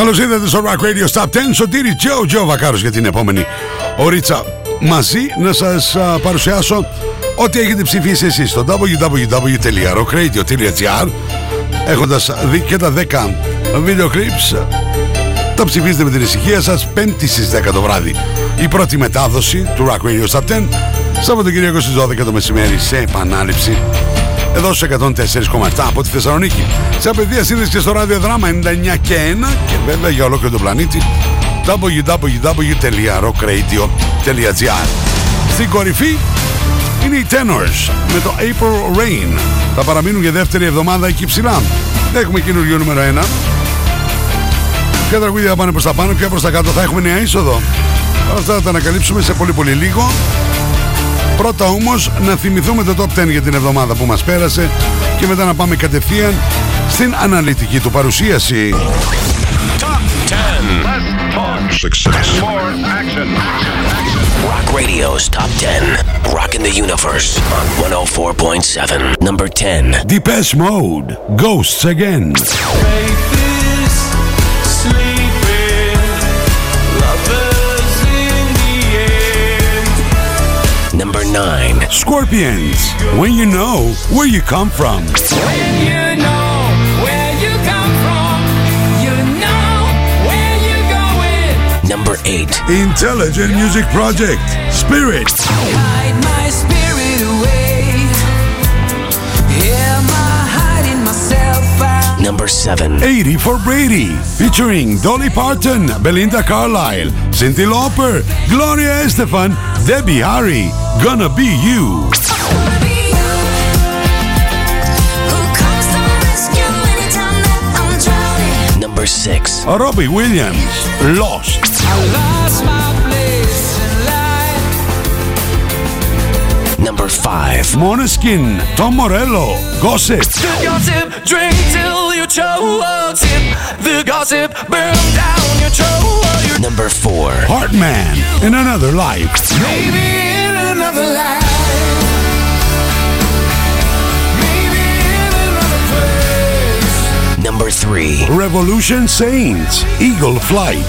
Καλώς ήρθατε στο Rock Radio Stop 10 Σωτήρι Τζο Τζο Βακάρος για την επόμενη ωρίτσα μαζί. Να σας παρουσιάσω ό,τι έχετε ψηφίσει εσείς στο www.rockradio.gr έχοντας δει και τα 10 βίντεο clips. Τα ψηφίζετε με την ησυχία σας 5η στις 10 το βράδυ. Η πρώτη μετάδοση του Rock Radio Stop 10 Σαββατοκύριακο στις 12 το μεσημέρι σε επανάληψη εδώ στους 104,7 από τη Θεσσαλονίκη. Σε απαιτία σύνδεση και στο ραδιοδράμα 99 και 1 και βέβαια για ολόκληρο τον πλανήτη www.rockradio.gr Στην κορυφή είναι οι Tenors με το April Rain. Θα παραμείνουν για δεύτερη εβδομάδα εκεί ψηλά. Έχουμε καινούριο νούμερο 1. Ποια τραγούδια θα πάνε προς τα πάνω, ποια προς τα κάτω. Θα έχουμε νέα είσοδο. Αυτά θα τα ανακαλύψουμε σε πολύ πολύ λίγο. Πρώτα όμως να θυμηθούμε το Top 10 για την εβδομάδα που μας πέρασε και μετά να πάμε κατευθείαν στην αναλυτική του παρουσίαση. Top 10. Less talk. Success. More action. Rock Radio's Top 10. Rocking the Universe on 104.7. Number 10. Depeche Mode, Ghosts Again. 9. Scorpions, when you know where you come from. Number 8. Intelligent Music Project, Spirit. spirit Number 7. 80 for Brady, featuring Dolly Parton, Belinda Carlisle, Cindy Lauper, Gloria Estefan, Debbie Harry, Gonna Be You. Number six. Robbie Williams, Lost. lost Number five. Moneskin, Tom Morello, Gossip. The gossip, drink till you choke. The gossip, burn down your throat. You're Number 4. Heartman, In Another Life. maybe in another life. Maybe in another place. Number 3. Revolution Saints, Eagle Flight.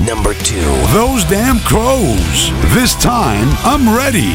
Number 2. Those Damn Crows. This time, I'm ready.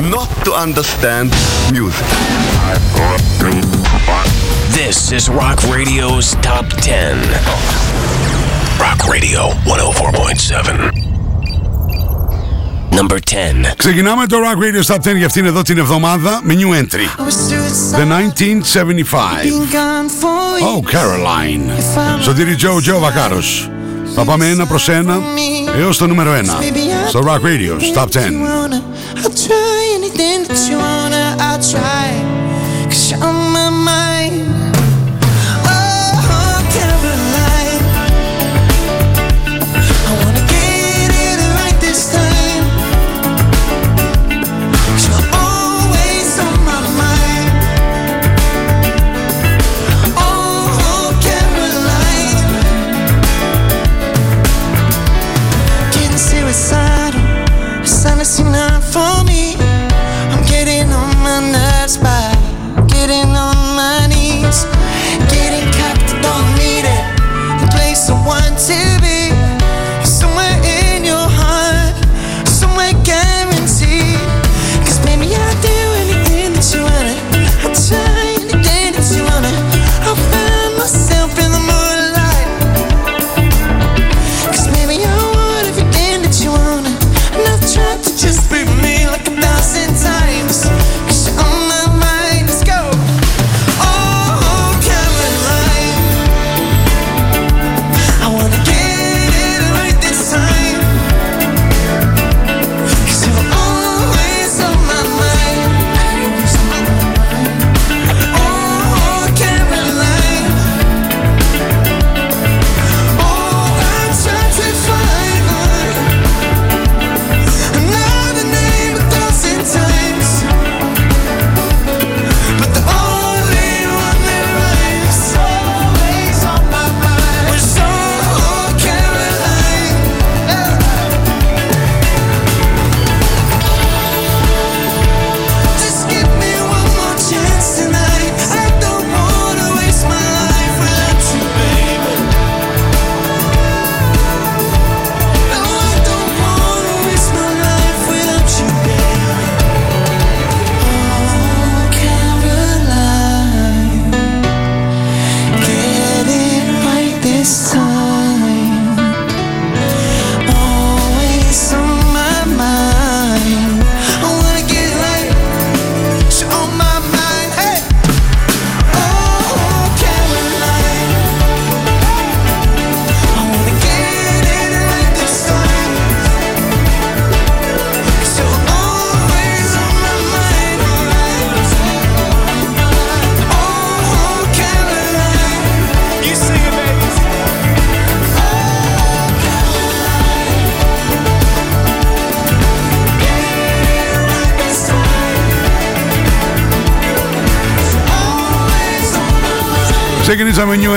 not to understand music. This is Rock Radio's Top 10. Rock Radio 104.7. Number 10. Ξεκινάμε το Rock Radio Top 10 για αυτήν εδώ την εβδομάδα με new entry. The 1975. Oh, Caroline. Σωτήρι Τζο Τζο Βακάρος. Θα πάμε ένα προς ένα έως το νούμερο 1 στο Rock Radio Top 10. I'll try anything that you wanna, I'll try. Cause you're on my mind.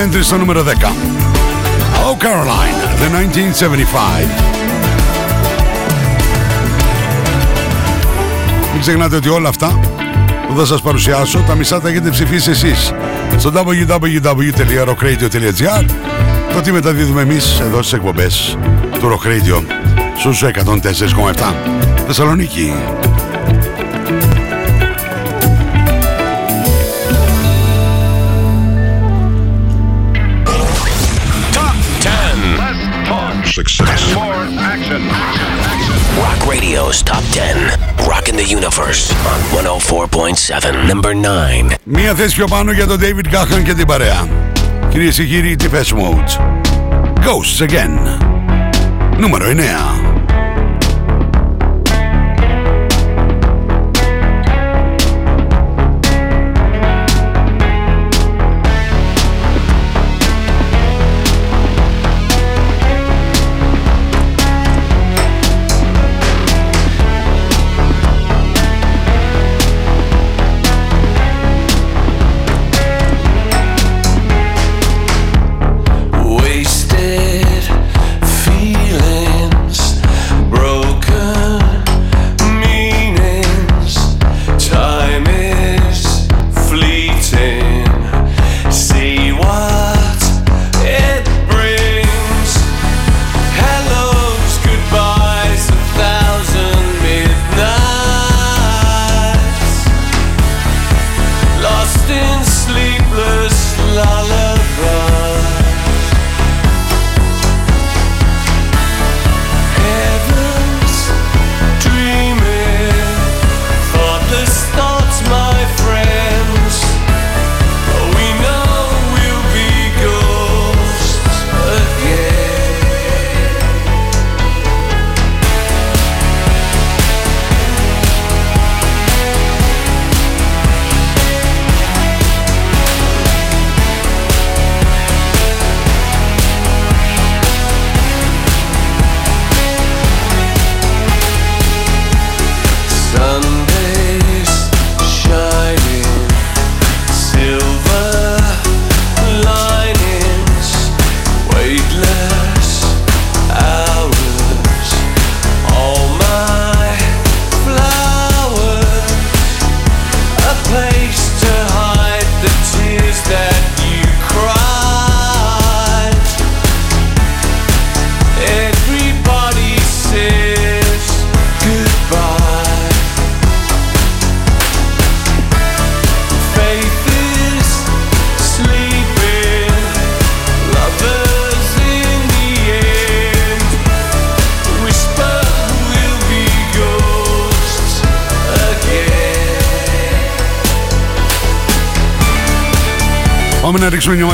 Ξεκινήσαμε new entry στο νούμερο 10. Oh Caroline, the 1975. Μην ξεχνάτε ότι όλα αυτά που θα σας παρουσιάσω τα μισά τα έχετε ψηφίσει εσείς στο www.rockradio.gr το τι μεταδίδουμε εμείς εδώ στις εκπομπές του Rock Radio στους 104,7 Θεσσαλονίκη. Success. More action. Rock Radio's Top 10. Rockin' the Universe on 104.7. Number 9. Μία θέση πιο πάνω για τον David Gahan και την παρέα. Κυρίε και κύριοι, τη Fast Mode. Ghosts Again. Νούμερο 9.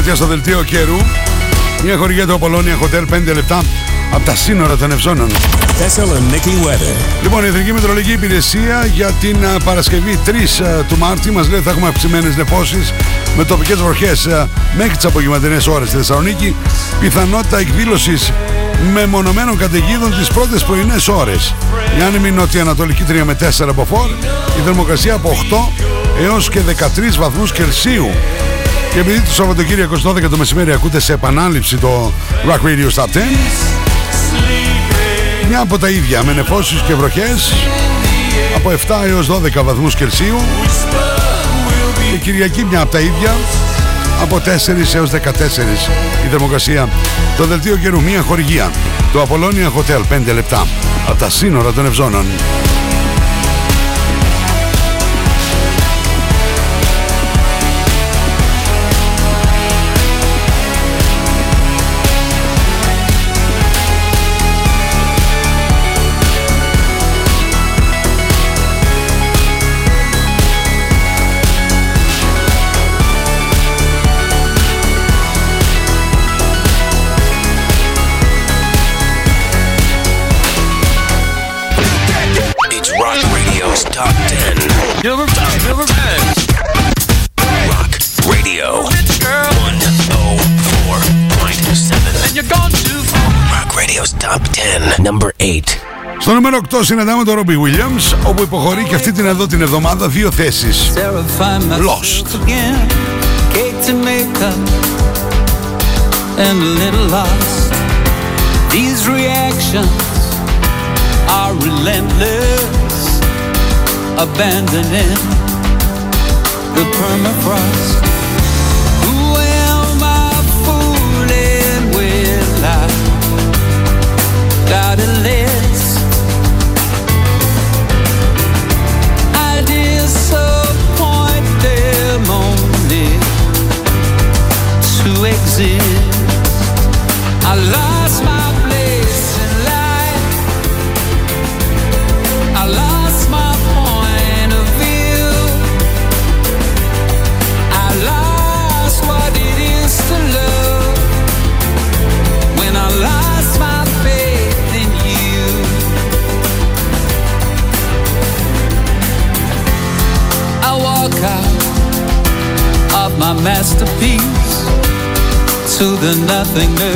Ματιά στο δελτίο καιρού. Μια χορηγία του Απολώνια Hotel 5 λεπτά από τα σύνορα των Ευζώνων. Thessaloniki weather. Λοιπόν, η Εθνική Μετρολογική Υπηρεσία για την α, Παρασκευή 3 α, του Μάρτη μας λέει ότι θα έχουμε αυξημένες νεφώσεις με τοπικές βροχές α, μέχρι τις απογευματινές ώρες στη Θεσσαλονίκη. Πιθανότητα εκδήλωσης μεμονωμένων καταιγίδων τις πρώτες πρωινές ώρες. Η άνεμη νοτιοανατολική 3 με 4 από φόρ, η θερμοκρασία από 8 έως και 13 βαθμούς Κελσίου. Και επειδή το Σαββατοκύριακο στις 12 το μεσημέρι ακούτε σε επανάληψη το Rock Radio Stop 10, μια από τα ίδια με νεφώσεις και βροχές από 7 έως 12 βαθμούς Κελσίου. Και Κυριακή μια από τα ίδια από 4 έως 14 η θερμοκρασία. Το δελτίο καιρού μια χορηγία. Το Απολώνια Hotel 5 λεπτά. Από τα σύνορα των Ευζώνων Στο νούμερο 8 συναντάμε τον Robbie Williams όπου υποχωρεί και αυτή την εδώ την εβδομάδα δύο θέσεις Terrify Lost. myself again. Cake to make up and a little lost. These reactions are relentless, abandoning the permafrost. Who am I fooling with? I got nothing new.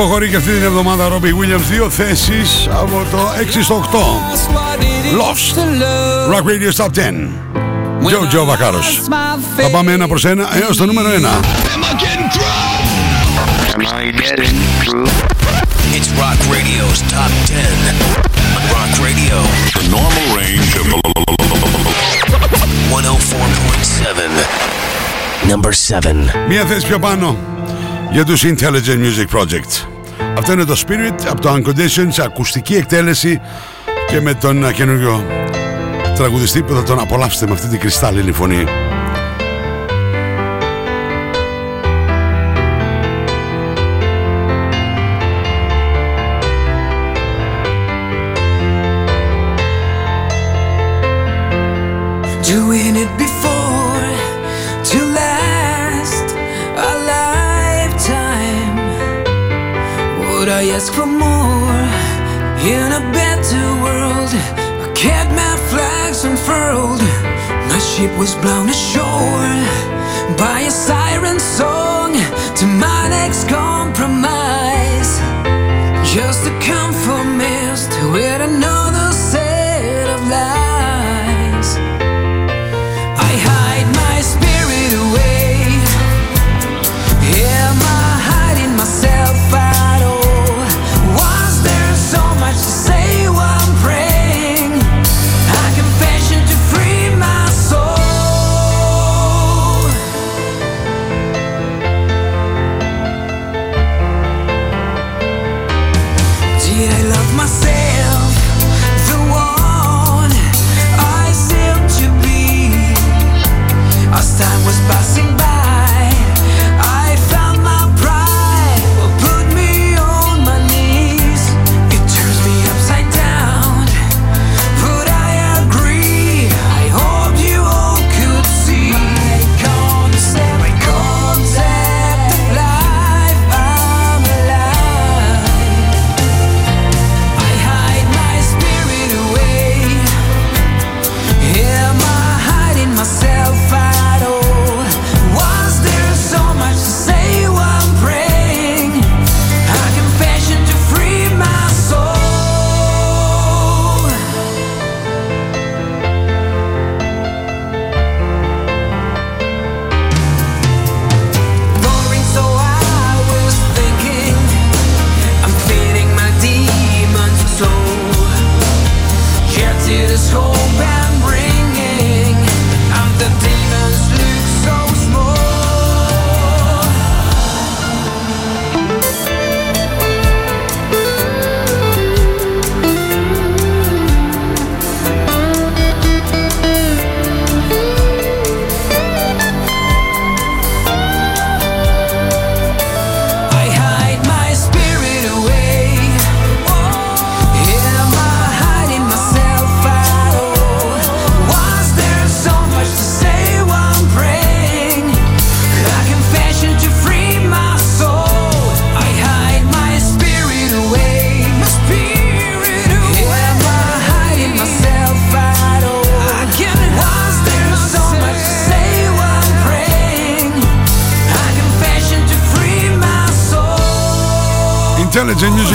υποχωρεί και αυτή την εβδομάδα Ρόμπι Williams δύο θέσεις από το 6 στο 8 Rock Radio Top 10 Joe Joe Βακάρος Θα πάμε ένα προς ένα έως το νούμερο ένα. It's Rock Top 10 range of 104.7 Number 7 Μια θέση πιο πάνω για τους Intelligent Music Project. Αυτό είναι το Spirit από το Unconditioned σε ακουστική εκτέλεση και με τον α, καινούριο τραγουδιστή που θα τον απολαύσετε με αυτή την κρυστάλλινη φωνή. ask for more in a better world. I kept my flags unfurled. My ship was blown ashore by a siren song to my next compromise. Just a comfort mist with another.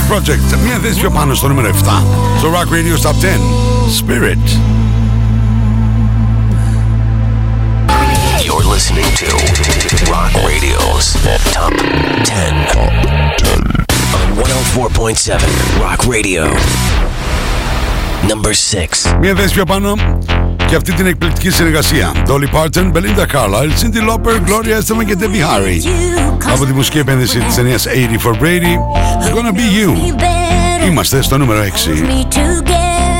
Project. Μια θέση πιο πάνω στο νούμερο 7. Στο Rock Radio Top 10. Spirit. You're listening to Rock Radio's Top 10. On 104.7 Rock Radio. Number 6. Μια θέση πιο πάνω και αυτή την εκπληκτική συνεργασία. Dolly Parton, Belinda Carlisle, Cindy Lauper, Gloria Estefan και Debbie Harry. Από τη μουσική επένδυση της ταινίας 80 for Brady gonna be you. Είμαστε στο νούμερο 6.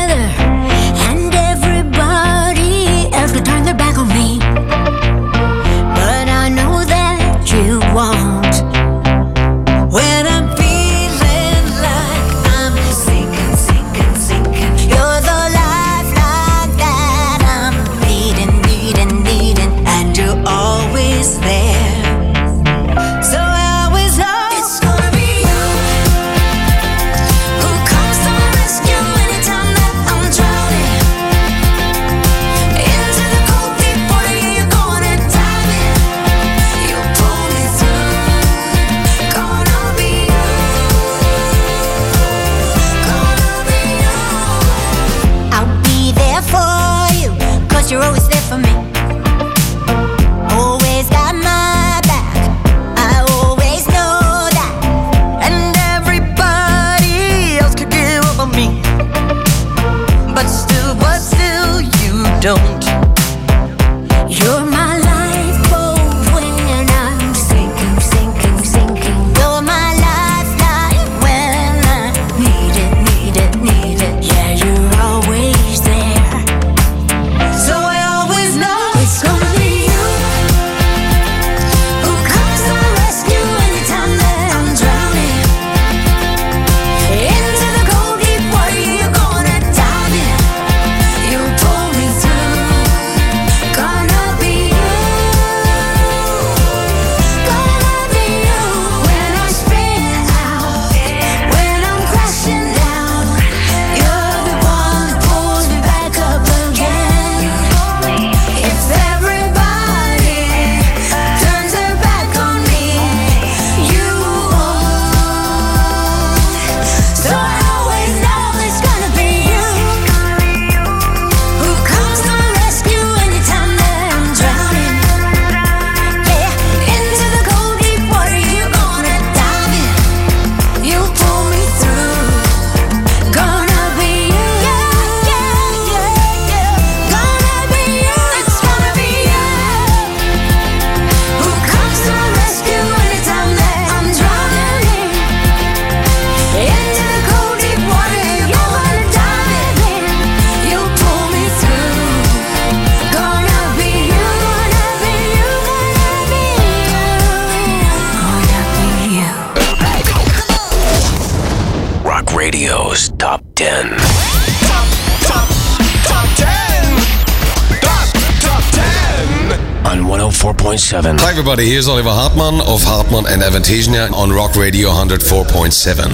104.7. Hi, everybody. Here's Oliver Hartmann of Hartmann and Avantasia on Rock Radio 104.7.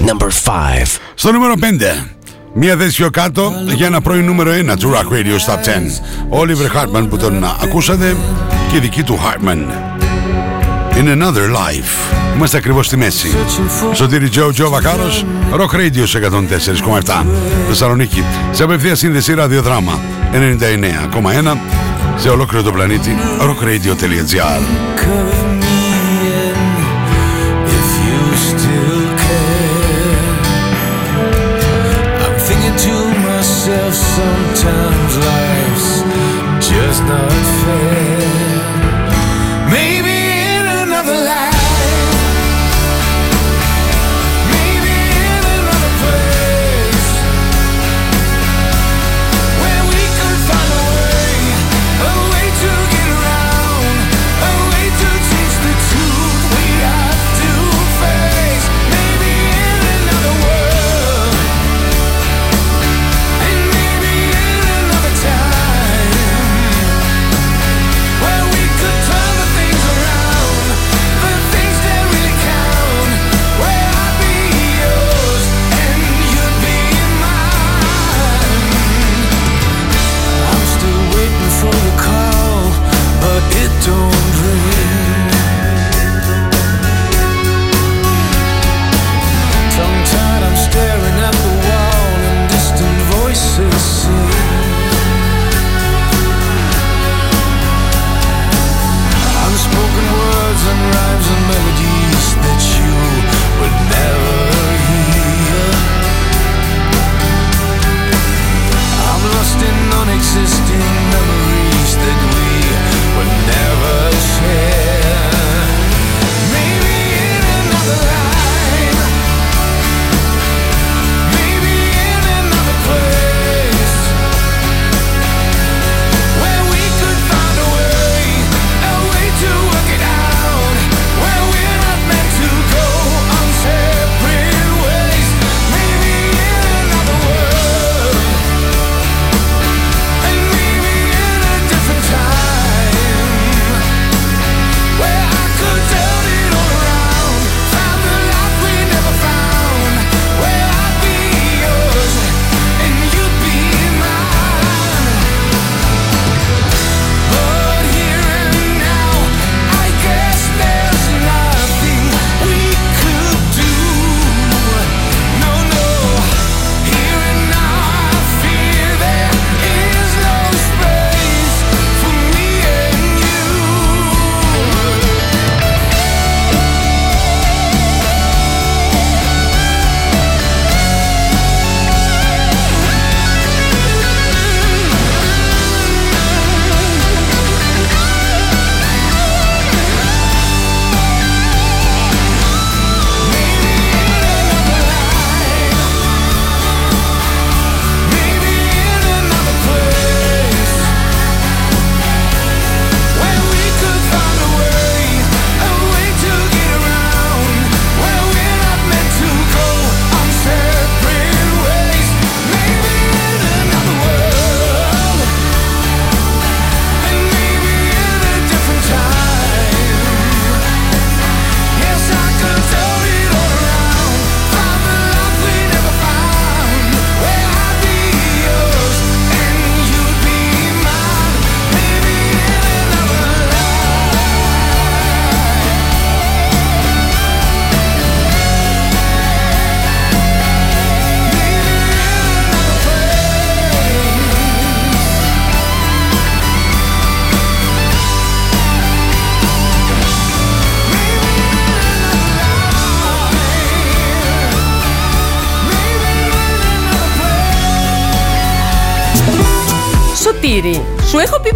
Number 5. Στο νούμερο 5. Μία θέση κάτω για ένα πρώην νούμερο 1 του Rock Radio Stop 10. Oliver Hartman που τον ακούσατε και η δική του Hartman. In another life. Είμαστε ακριβώς στη μέση. Σωτήρι Τζο Τζο Βακάρος, Rock Radio 104,7. Θεσσαλονίκη. Σε απευθεία σύνδεση ραδιοδράμα 99,1 Zelo Krudoplaneti, rockradio.gr Sometimes life's just not fair.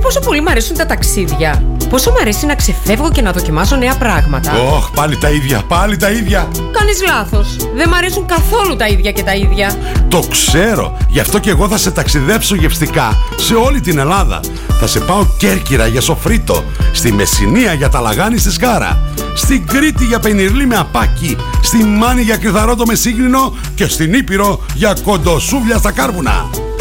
Πόσο πολύ μου αρέσουν τα ταξίδια. Πόσο μου αρέσει να ξεφεύγω και να δοκιμάσω νέα πράγματα. Ωχ, πάλι τα ίδια, πάλι τα ίδια. Κάνεις λάθος. Δεν μου αρέσουν καθόλου τα ίδια και τα ίδια. Το ξέρω. Γι' αυτό και εγώ θα σε ταξιδέψω γευστικά σε όλη την Ελλάδα. Θα σε πάω Κέρκυρα για σοφρίτο, στη Μεσσηνία για τα λαγάνι στη Σκάρα, στην Κρήτη για πενιρλί με απάκι, στη Μάνη για κρυθαρότο με σύγκρινο και στην Ήπειρο για κοντοσούβλια στα κάρβουνα.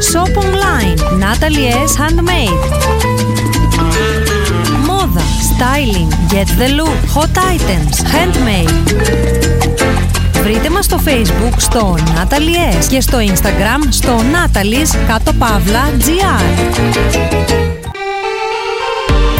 Shop online. Natalie S. Handmade. Μόδα. Styling. Get the look. Hot items. Handmade. Βρείτε μας στο facebook στο Natalie S. και στο instagram στο Natalie's κάτω παύλα GR.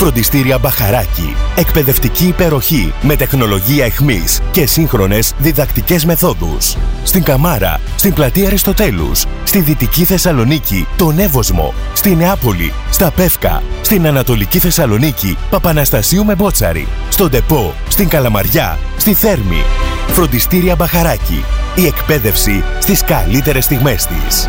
Φροντιστήρια Μπαχαράκι. Εκπαιδευτική υπεροχή με τεχνολογία εχμής και σύγχρονες διδακτικές μεθόδους. Στην Καμάρα, στην πλατεία Αριστοτέλους, στη Δυτική Θεσσαλονίκη, τον Εύωσμο, στη Νεάπολη, στα Πεύκα, στην Ανατολική Θεσσαλονίκη, Παπαναστασίου με Μπότσαρη, στον Τεπό, στην Καλαμαριά, στη Θέρμη. Φροντιστήρια Μπαχαράκι. Η εκπαίδευση στις καλύτερες στιγμές της.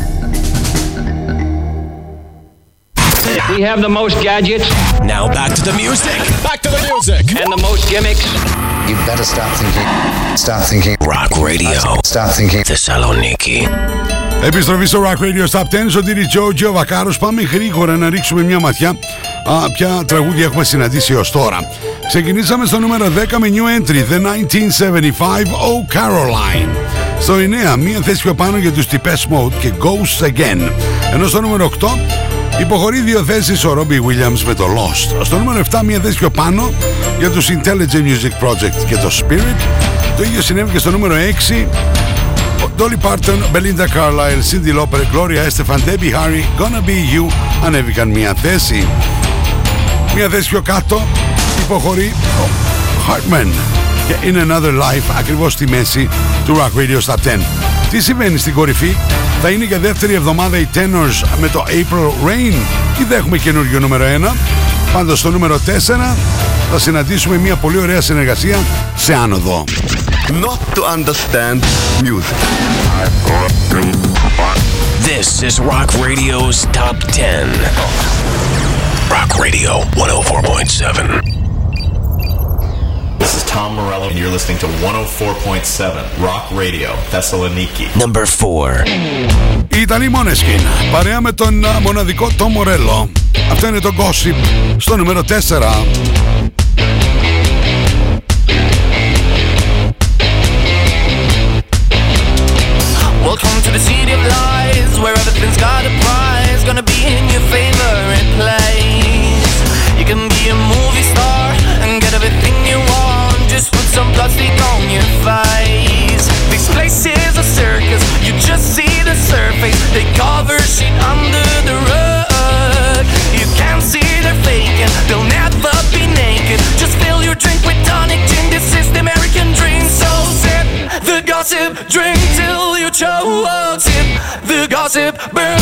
We have the most gadgets. Now back to the music. Back to the music. And the most gimmicks. You better start thinking. Start thinking. Rock radio. Start thinking. Thessaloniki. Επιστροφή στο Rock Radio Stop 10, Σωτήρι Τζο, Τζο Βακάρος. Πάμε γρήγορα να ρίξουμε μια ματιά α, ποια τραγούδια έχουμε συναντήσει ως τώρα. Ξεκινήσαμε στο νούμερο 10 με new entry, The 1975 Oh Caroline. Στο 9, μία θέση πιο πάνω για τους Depeche Mode και Ghosts Again. Ενώ στο νούμερο 8, υποχωρεί δύο θέσεις ο Robbie Williams με το Lost. Στο νούμερο 7, μία θέση πιο πάνω για τους Intelligent Music Project και το Spirit. Το ίδιο συνέβη και στο νούμερο 6, Dolly Parton, Belinda Carlisle, Cindy Lauper, Gloria Estefan, Debbie Harry, Gonna Be You ανέβηκαν μια θέση. Μια θέση πιο κάτω υποχωρεί ο Hartman και In Another Life ακριβώς στη μέση του Rock Radio Stop 10. Τι συμβαίνει στην κορυφή, θα είναι για δεύτερη εβδομάδα οι Tenors με το April Rain ή θα έχουμε καινούριο νούμερο 1. Πάντως στο νούμερο 4 θα συναντήσουμε μια πολύ ωραία συνεργασία σε άνοδο. Not to understand music. This is Rock Radio's Top 10. Rock Radio 104.7. This is Tom Morello, and you're listening to 104.7 Rock Radio, Thessaloniki. Number 4. Οι Ιταλοί Måneskin, παρέα με τον α, μοναδικό Tom Morello. Αυτό είναι το Gossip στο νούμερο 4. Drink till you choke. Sip the gossip, burn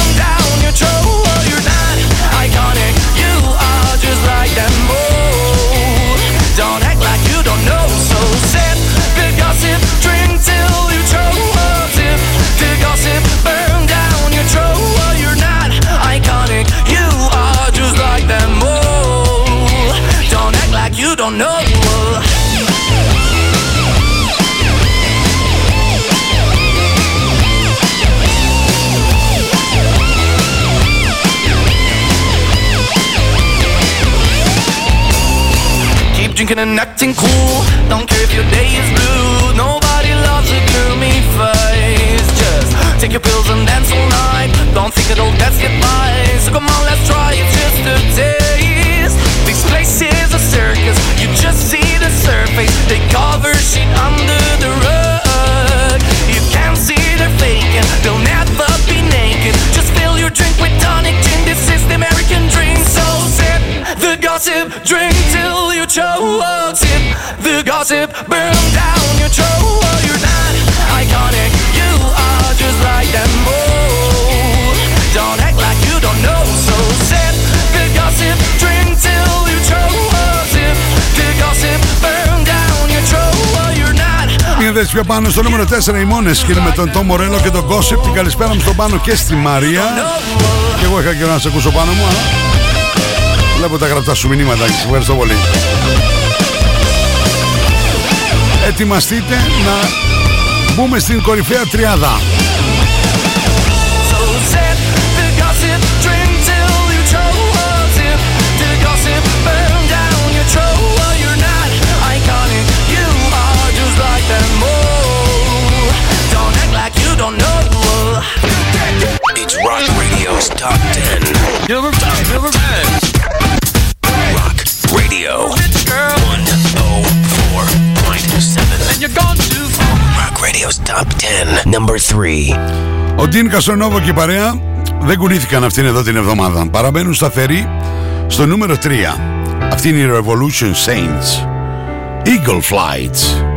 acting cool. Don't care if your day is blue. Nobody loves a gloomy face. Just take your pills and dance all night. Don't think it'll you by. So come on, let's try it just a taste. This place is a circus. You just see the surface. They cover shit under the rug. You can't see they're faking. They'll never be naked. Just fill your drink with tonic gin. This is the American dream. So sip the gossip, drink till you choke. gossip burn down you're not iconic. You are just like you don't know. So gossip. Drink till you the gossip. Burn down your Μια πιο πάνω στο νούμερο 4 οι μόνες και με τον Τόμο και τον Gossip. Την καλησπέρα μου στον πάνω και στη Μαρία. Και εγώ είχα καιρό να σε ακούσω πάνω μου, αλλά. Βλέπω τα γραπτά σου μηνύματα. Και ευχαριστώ πολύ. ετοιμαστείτε να μπούμε στην κορυφαία τριάδα. It's Rock Radio's Top 10. Radio's Top 10. Number 3. Ο Ντίν Κασονόβο και η παρέα δεν κουνήθηκαν αυτήν εδώ την εβδομάδα. Παραμένουν σταθεροί στο νούμερο 3. Αυτή είναι η Revolution Saints. Eagle Flights.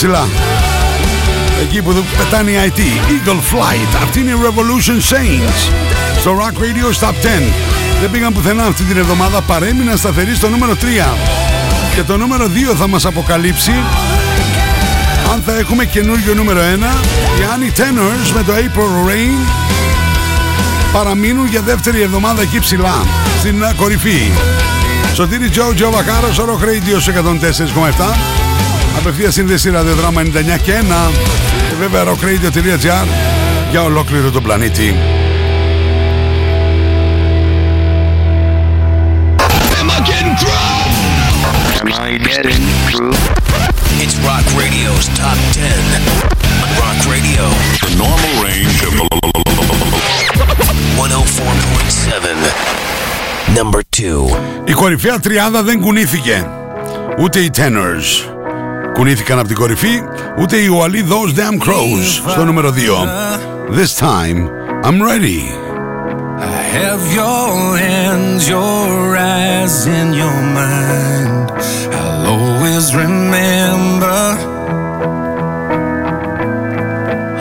Ψηλά. Εκεί που πετάνε οι IT. Eagle Flight. Αυτή είναι η Revolution Saints. Στο Rock Radio Stop 10. Δεν πήγαν πουθενά αυτή την εβδομάδα. Παρέμειναν σταθεροί στο νούμερο 3. Και το νούμερο 2 θα μας αποκαλύψει αν θα έχουμε καινούργιο νούμερο 1. Οι Annie Tenors με το April Rain παραμείνουν για δεύτερη εβδομάδα εκεί ψηλά. Στην ε, κορυφή. Σωτήρι Τζο, Τζο Βακάρος, ο Rock Radio σε 104,7. Απευθείας σύνδεση ραδιοδράμα 99 και 1 και βέβαια rockradio.gr για ολόκληρο τον πλανήτη. Am I getting through? It's Rock Radio's Top 10. Rock Radio. The normal range of 104.7. Number 2. Η κορυφαία τριάδα δεν κουνήθηκε. Ούτε οι Tenors κουνήθηκαν από την κορυφή, ούτε οι Ουαλοί Those Damn Crows στο νούμερο 2. This time, I'm ready. I have your hands, your eyes, in your mind. I'll always remember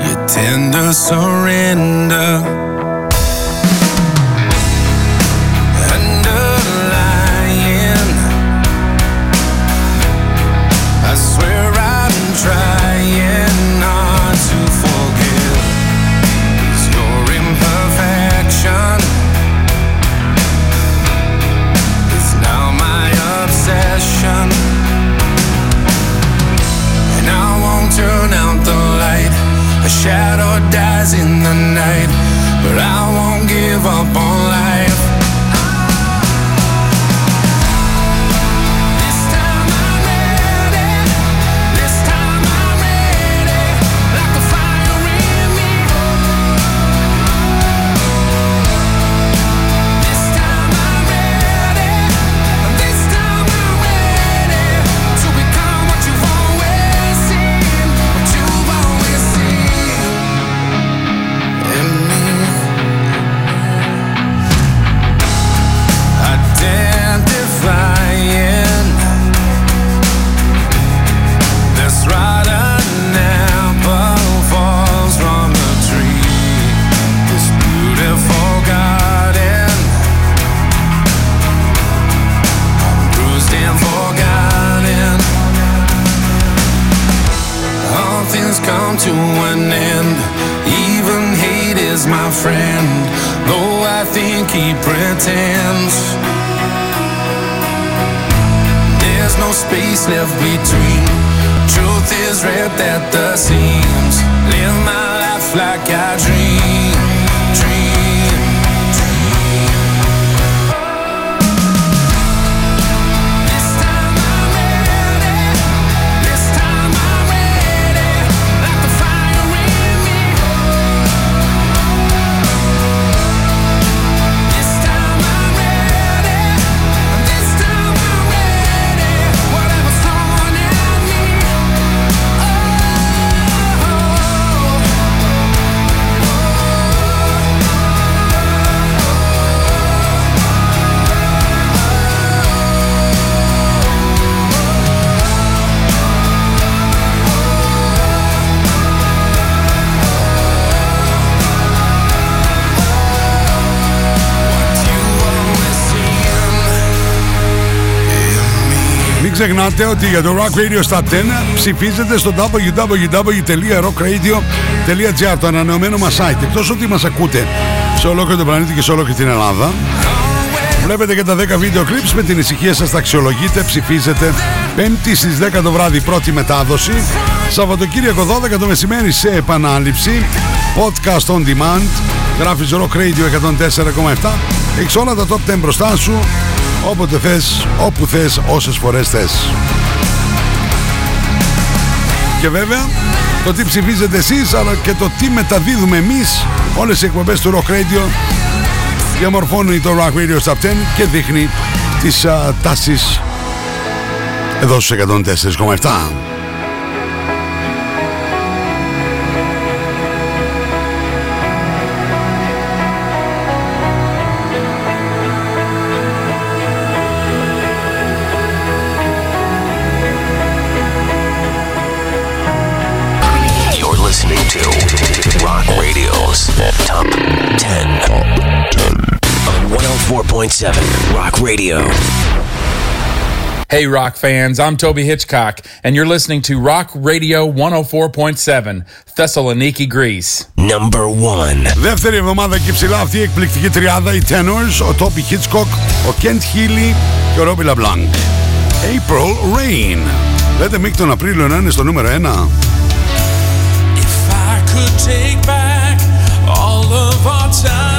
your tender surrender. Like I dream. Ξεχνάτε ότι για το Rock Radio στα 10 ψηφίζετε στο www.rockradio.gr το ανανεωμένο μας site. Εκτός ότι μας ακούτε σε ολόκληρο τον πλανήτη και σε ολόκληρη την Ελλάδα, βλέπετε και τα 10 βίντεο clips με την ησυχία σας τα αξιολογείτε, ψηφίζετε. Πέμπτη στις 10 το βράδυ πρώτη μετάδοση. Σαββατοκύριακο 12 το μεσημέρι σε επανάληψη. Podcast on demand. Γράφεις Rock Radio 104,7. Έχεις όλα τα top 10 μπροστά σου. Όποτε θες, όπου θες, όσες φορές θες. Και βέβαια, το τι ψηφίζετε εσείς, αλλά και το τι μεταδίδουμε εμείς, όλες οι εκπομπές του Rock Radio διαμορφώνει το Rock Radio Stop 10 και δείχνει τις α, τάσεις εδώ στους 104,7. 104.7 Rock Radio. Hey, rock fans, I'm Toby Hitchcock, and you're listening to Rock Radio 104.7, Thessaloniki, Greece. Number 1. Δεύτερη εβδομάδα και ψηλά αυτή η εκπληκτική τριάδα, οι Tenors, ο Toby Hitchcock, ο Kent Healy και ο Robbie LeBlanc. April Rain. Λέτε Μικ τον Απρίλιο να είναι στο νούμερο 1. I could take back all of our time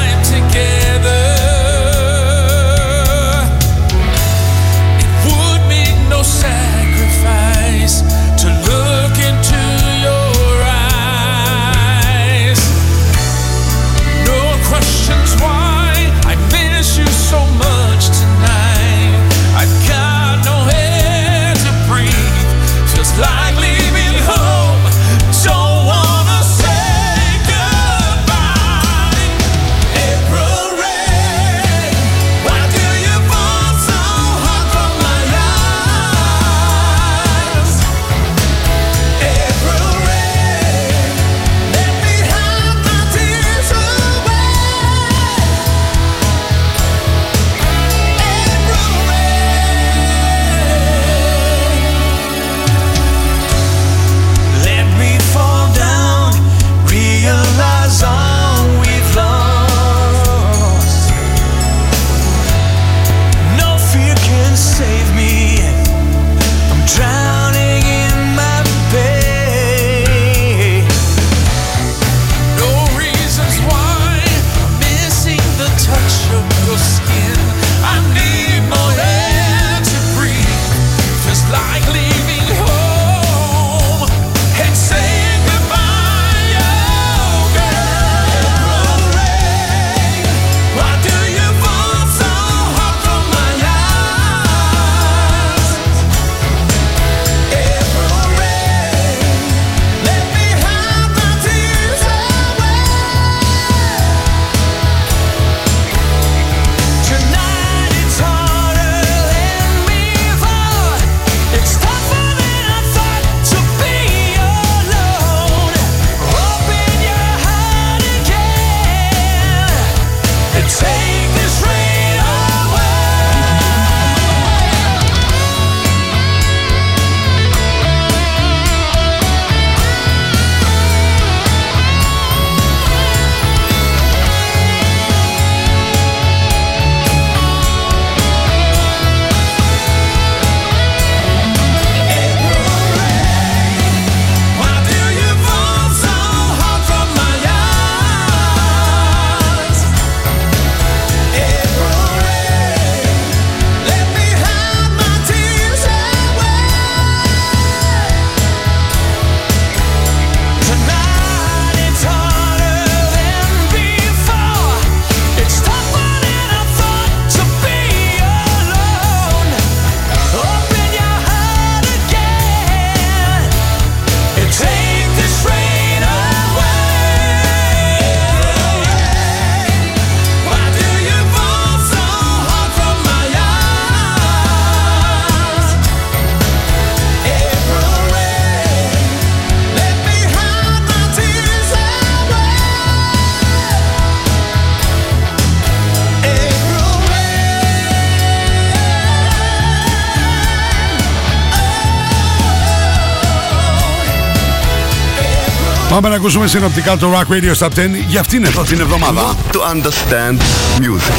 Πάμε να ακούσουμε συνοπτικά το Rock Radio Top 10 για αυτήν εδώ την εβδομάδα. To understand music.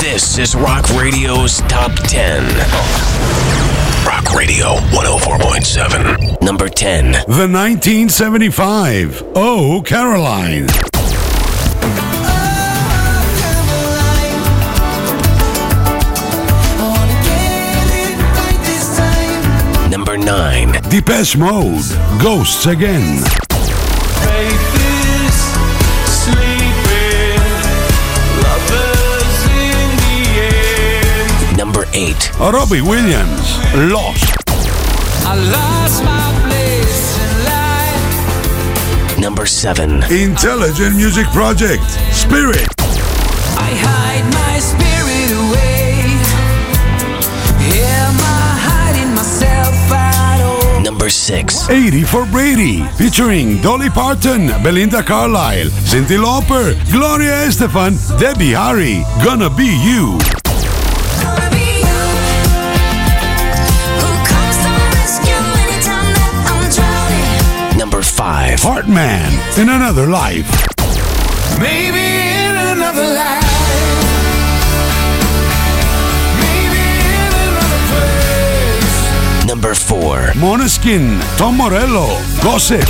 This is Rock Radio's Top 10. Rock Radio 104.7. Number 10. The 1975. Oh, Caroline. Depeche Mode. Ghosts Again. Number 8. Robbie Williams. Lost. I lost my place in life. Number 7. Intelligent Music Project. Spirit. I hide my spirit 6. 80 for Brady, featuring Dolly Parton, Belinda Carlisle, Cindy Lauper, Gloria Estefan, Debbie Harry, Gonna Be You. Number 5. Heartman, In Another Life. Maybe in another life. Number 4. Monoskin, Tom Morello, Gossip.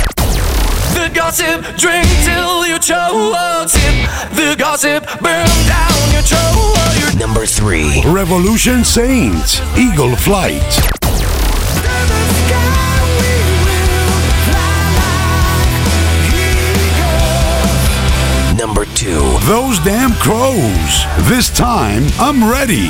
The gossip, drink till you choke. Sip the gossip, burn down your throat. Number 3. Revolution Saints, Eagle Flight. Number 2. Those damn crows. This time I'm ready.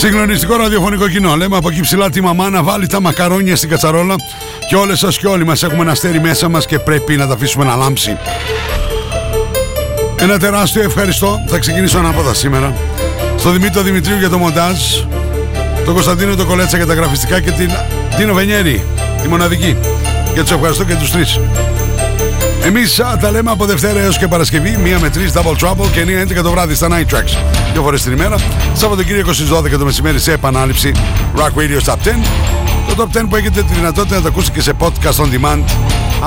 Συγκλονιστικό ραδιοφωνικό κοινό. Λέμε από εκεί ψηλά τη μαμά να βάλει τα μακαρόνια στην κατσαρόλα και όλες σας και όλοι μας έχουμε ένα αστέρι μέσα μας και πρέπει να τα αφήσουμε να λάμψει. Ένα τεράστιο ευχαριστώ. Θα ξεκινήσω ανάποδα σήμερα. Στο Δημήτρη Δημητρίου για το μοντάζ, τον Κωνσταντίνο το Κολέτσα για τα γραφιστικά και την Τίνο Βενιέρη, τη μοναδική. Και τους ευχαριστώ και τους τρεις. Εμείς α, τα λέμε από Δευτέρα έως και Παρασκευή, μία με τρεις Double Trouble και 9 11 το βράδυ στα Night Tracks. Δύο φορές την ημέρα. Σαββατοκύριακο στις 12 το μεσημέρι σε επανάληψη Rock Radio Top 10. Το Top 10 που έχετε τη δυνατότητα να το ακούσετε και σε podcast on demand,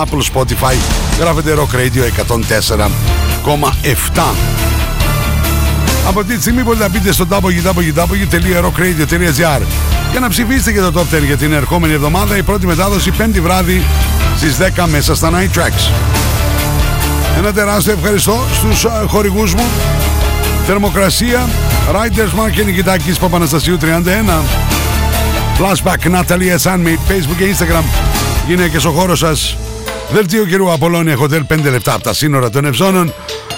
Apple Spotify. Γράφετε Rock Radio 104,7. Από αυτή τη στιγμή μπορείτε να μπείτε στο www.rockradio.gr και να ψηφίσετε και το Top 10 για την ερχόμενη εβδομάδα. Η πρώτη μετάδοση πέμπτη βράδυ στις 10 μέσα στα Night Tracks. Ένα τεράστιο ευχαριστώ στους α, χορηγούς μου. Θερμοκρασία, Riders Mark και Νικητάκης Παπαναστασίου 31. Flashback, Natalia Sunmate, Facebook και Instagram. Γυναίκες ο χώρος σας. Δελτίο καιρού Απολώνια Hotel 5 λεπτά από τα σύνορα των Ευζώνων.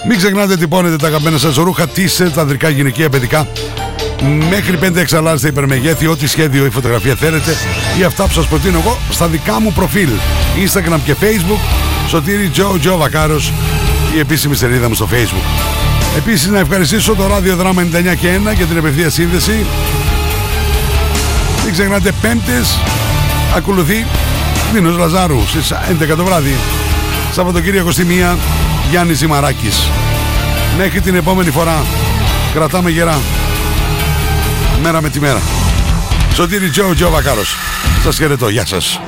Μην ξεχνάτε τυπώνετε τα αγαπημένα σας ρούχα, t-shirt, ανδρικά, γυναικεία, παιδικά. Μέχρι 5 εξαλάζετε υπερμεγέθη, ό,τι σχέδιο ή φωτογραφία θέλετε ή αυτά που σας προτείνω εγώ στα δικά μου προφίλ. Instagram και Facebook, Σωτήρι Τζο Τζο Βακάρος, η επίσημη σελίδα μου στο Facebook. Επίσης να ευχαριστήσω το ράδιο δράμα 99 και 1 για την επευθεία σύνδεση. Μην ξεχνάτε πέμπτες, ακολουθεί Νίνος Λαζάρου στις 11 το βράδυ. Σαββατοκύριακο στη μία, Γιάννης Ζημαράκης. Μέχρι την επόμενη φορά, κρατάμε γερά. Μέρα με τη μέρα. Σωτήρι Τζο Τζο Βακάρος. Σας χαιρετώ. Γεια σας.